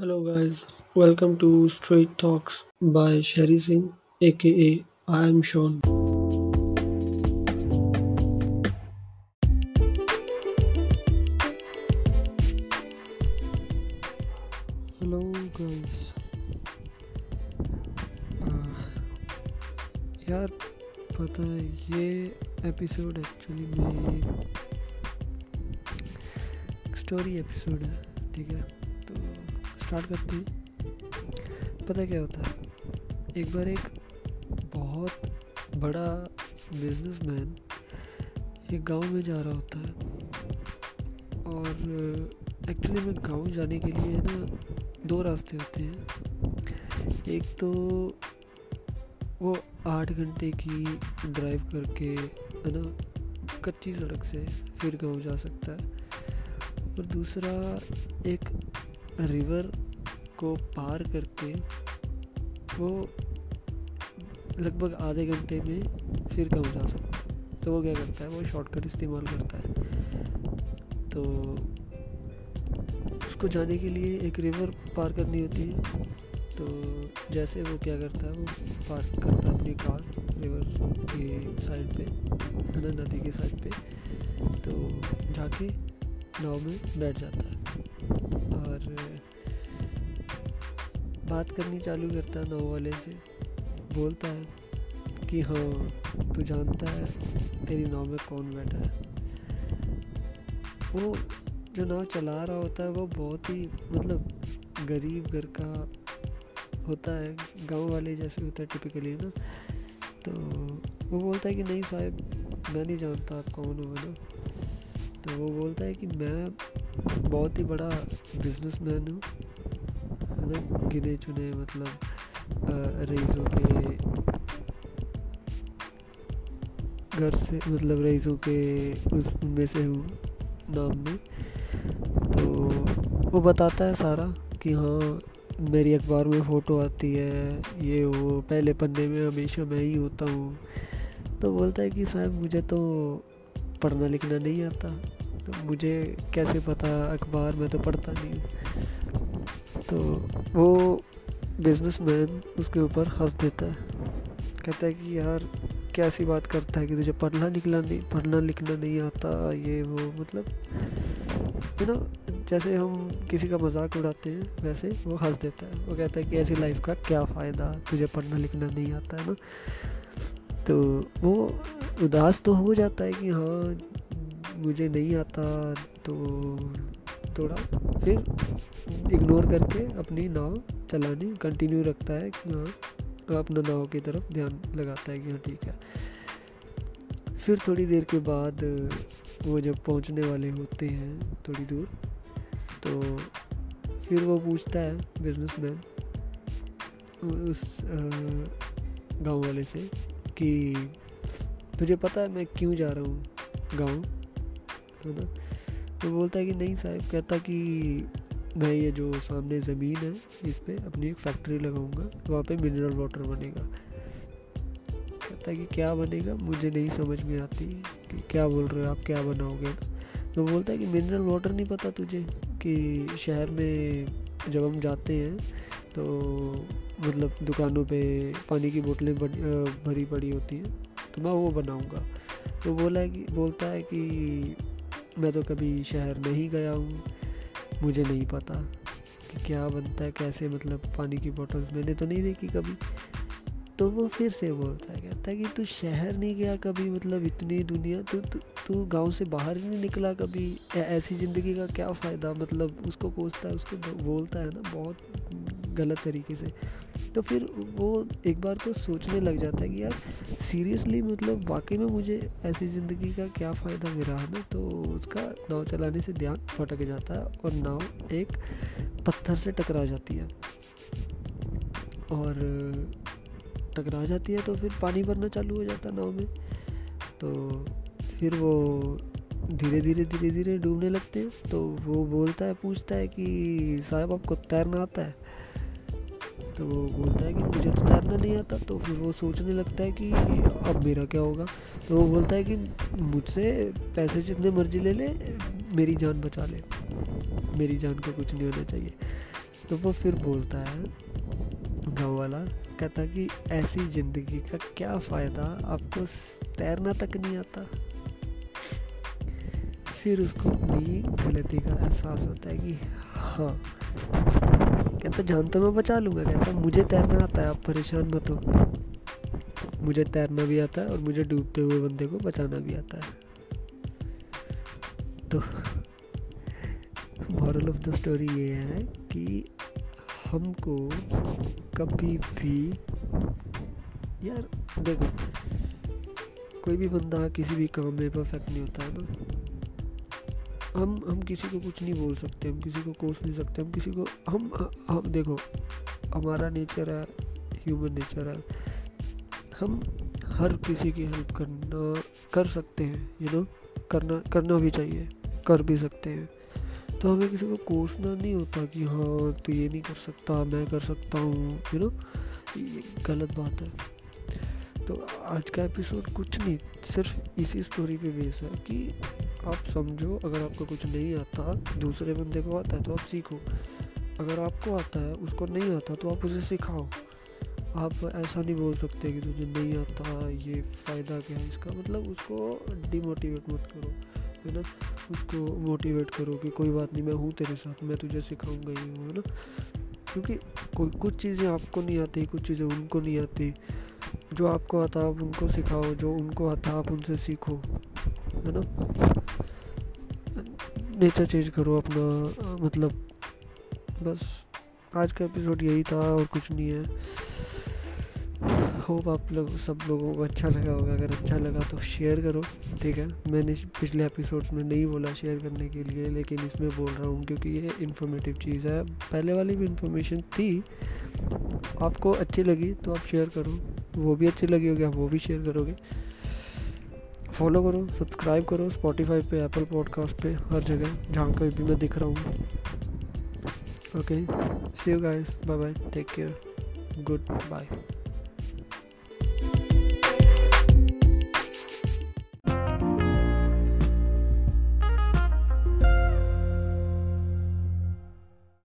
Hello guys welcome to straight talks by Sherry Singh a k a I am Shawn hello guys यार, पता है, ये episode actually मेरी story episode है, ठीक है? स्टार्ट करते हैं। पता क्या होता है? एक बार एक बहुत बड़ा बिजनेसमैन एक गाँव में जा रहा होता है और एक्चुअली में गाँव जाने के लिए ना दो रास्ते होते हैं। एक तो वो आठ घंटे की ड्राइव करके, है ना, कच्ची सड़क से फिर गाँव जा सकता है। और दूसरा एक रिवर को पार करके वो लगभग आधे घंटे में फिर गाँव जा सकता है। तो वो क्या करता है? वो शॉर्टकट इस्तेमाल करता है। तो उसको जाने के लिए एक रिवर पार करनी होती है। तो जैसे वो क्या करता है? वो पार करता है अपनी कार रिवर के साइड पे है ना नदी के साइड पे। तो जाके नाव में बैठ जाता है। और बात करनी चालू करता है नाव वाले से। बोलता है कि हाँ तू जानता है तेरी नाव में कौन बैठा है। वो जो नाव चला रहा होता है, वो बहुत ही मतलब गरीब घर का होता है। गाँव वाले जैसे होता है टिपिकली ना? तो वो बोलता है कि नहीं साहब, मैं नहीं जानता आप कौन हो ना? तो वो बोलता है कि मैं बहुत ही बड़ा बिजनेसमैन हूँ। है ना? गिने चुने मतलब रईसों के घर से मतलब रईसों के उस में से हूँ, नाम में। तो वो बताता है सारा कि हाँ मेरी अखबार में फ़ोटो आती है, ये वो, पहले पन्ने में हमेशा मैं ही होता हूँ। तो बोलता है कि साहब, मुझे तो पढ़ना लिखना नहीं आता। मुझे कैसे पता? अखबार में तो पढ़ता नहीं तो वो बिजनेसमैन उसके ऊपर हंस देता है। कहता है कि यार, कैसी बात करता है कि तुझे पढ़ना लिखना नहीं, पढ़ना लिखना नहीं आता, ये वो मतलब यू नो जैसे हम किसी का मज़ाक उड़ाते हैं, वैसे वो हंस देता है। वो कहता है कि ऐसी लाइफ का क्या फ़ायदा? तुझे पढ़ना लिखना नहीं आता है ना? तो वो उदास तो हो जाता है कि हाँ मुझे नहीं आता तो थोड़ा फिर इग्नोर करके अपनी नाव चलानी कंटिन्यू रखता है कि हाँ अपना नाव की तरफ़ ध्यान लगाता है कि हाँ ठीक है। फिर थोड़ी देर के बाद वो जब पहुँचने वाले होते हैं थोड़ी दूर तो फिर वो पूछता है बिजनेसमैन उस गाँव वाले से कि, तुझे पता है मैं क्यों जा रहा हूँ गाँव? है ना? तो बोलता है कि नहीं साहब, कहता कि मैं ये जो सामने ज़मीन है इस पर अपनी एक फैक्ट्री लगाऊँगा, वहाँ पे मिनरल वाटर बनेगा। कहता है कि क्या बनेगा? मुझे नहीं समझ में आती कि क्या बोल रहे हो आप, क्या बनाओगे? ना तो बोलता है कि मिनरल वाटर नहीं पता तुझे कि शहर में जब हम जाते हैं तो मतलब दुकानों पे पानी की बोतलें भरी पड़ी होती हैं तो मैं वो बनाऊँगा। तो बोला है कि, बोलता है कि मैं तो कभी शहर नहीं गया हूँ। मुझे नहीं पता कि क्या बनता है, कैसे मतलब पानी की बॉटल्स मैंने तो नहीं देखी कभी। तो वो फिर से बोलता है, कहता है कि तू शहर नहीं गया कभी मतलब इतनी दुनिया, तू तू गाँव से बाहर ही नहीं निकला कभी। ऐसी ज़िंदगी का क्या फ़ायदा मतलब उसको कोसता है, उसको बोलता है ना, बहुत गलत तरीके से। तो फिर वो एक बार तो सोचने लग जाता है कि यार सीरियसली मतलब वाकई में मुझे ऐसी ज़िंदगी का क्या फ़ायदा मिला, है ना? तो उसका नाव चलाने से ध्यान भटक जाता है और नाव एक पत्थर से टकरा जाती है। और टकरा जाती है तो फिर पानी भरना चालू हो जाता है नाव में। तो फिर वो धीरे धीरे धीरे धीरे डूबने लगते हैं। तो वो बोलता है, पूछता है कि साहब आपको तैरना आता है? तो वो बोलता है कि मुझे तो तैरना नहीं आता। तो फिर वो सोचने लगता है कि अब मेरा क्या होगा? तो वो बोलता है कि मुझसे पैसे जितने मर्ज़ी ले ले, मेरी जान बचा ले। मेरी जान को कुछ नहीं होना चाहिए। तो वो फिर बोलता है, गाँव वाला, कहता कि ऐसी ज़िंदगी का क्या फ़ायदा? आपको तैरना तक नहीं आता। फिर उसको अपनी गलती का एहसास होता है कि हाँ कहता, जान तो मैं बचा लूँगा। कहता, मुझे तैरना आता है, आप परेशान मत हो। मुझे तैरना भी आता है और मुझे डूबते हुए बंदे को बचाना भी आता है। तो मॉरल ऑफ़ द स्टोरी ये है कि हमको कभी भी, यार देखो, कोई भी बंदा किसी भी काम में परफेक्ट नहीं होता, है ना? हम हम किसी को कुछ नहीं बोल सकते, हम किसी को कोस नहीं सकते, हम किसी को, हम हम देखो, हमारा नेचर है ह्यूमन नेचर है। हम हर किसी की हेल्प करना, कर सकते हैं यू नो करना करना भी चाहिए, कर भी सकते हैं। तो हमें किसी को कोसना नहीं होता कि हाँ तो ये नहीं कर सकता, मैं कर सकता हूँ यू नो ये गलत बात है। तो आज का एपिसोड कुछ नहीं, सिर्फ़ इसी स्टोरी पे बेस है कि आप समझो, अगर आपको कुछ नहीं आता, दूसरे बंदे को आता है तो आप सीखो। अगर आपको आता है, उसको नहीं आता तो आप उसे सिखाओ। आप ऐसा नहीं बोल सकते कि तुझे नहीं आता, ये फ़ायदा क्या है इसका? मतलब उसको डिमोटिवेट मत करो, है ना? उसको मोटिवेट करो कि कोई बात नहीं, मैं हूँ तेरे साथ, मैं तुझे सिखाऊँगा हूँ है ना? क्योंकि कोई, कुछ चीज़ें आपको नहीं आती, कुछ चीज़ें उनको नहीं आती। जो आपको आता आप उनको सिखाओ, जो उनको आता आप उनसे सीखो। है ना? नेचर चेंज करो अपना मतलब बस, आज का एपिसोड यही था और कुछ नहीं है। होप आप लोग, सब लोगों को अच्छा लगा होगा। अगर अच्छा लगा तो शेयर करो, ठीक है? मैंने पिछले एपिसोड्स में नहीं बोला शेयर करने के लिए, लेकिन इसमें बोल रहा हूँ क्योंकि ये इन्फॉर्मेटिव चीज़ है। पहले वाली भी इन्फॉर्मेशन थी। आपको अच्छी लगी तो आप शेयर करो। वो भी अच्छी लगी होगी, आप वो भी शेयर करोगे। फॉलो करो, सब्सक्राइब करो स्पॉटीफाई पे एप्पल पॉडकास्ट पे, हर जगह, जहाँ कहीं भी मैं दिख रहा हूँ। Okay see you guys bye bye take care goodbye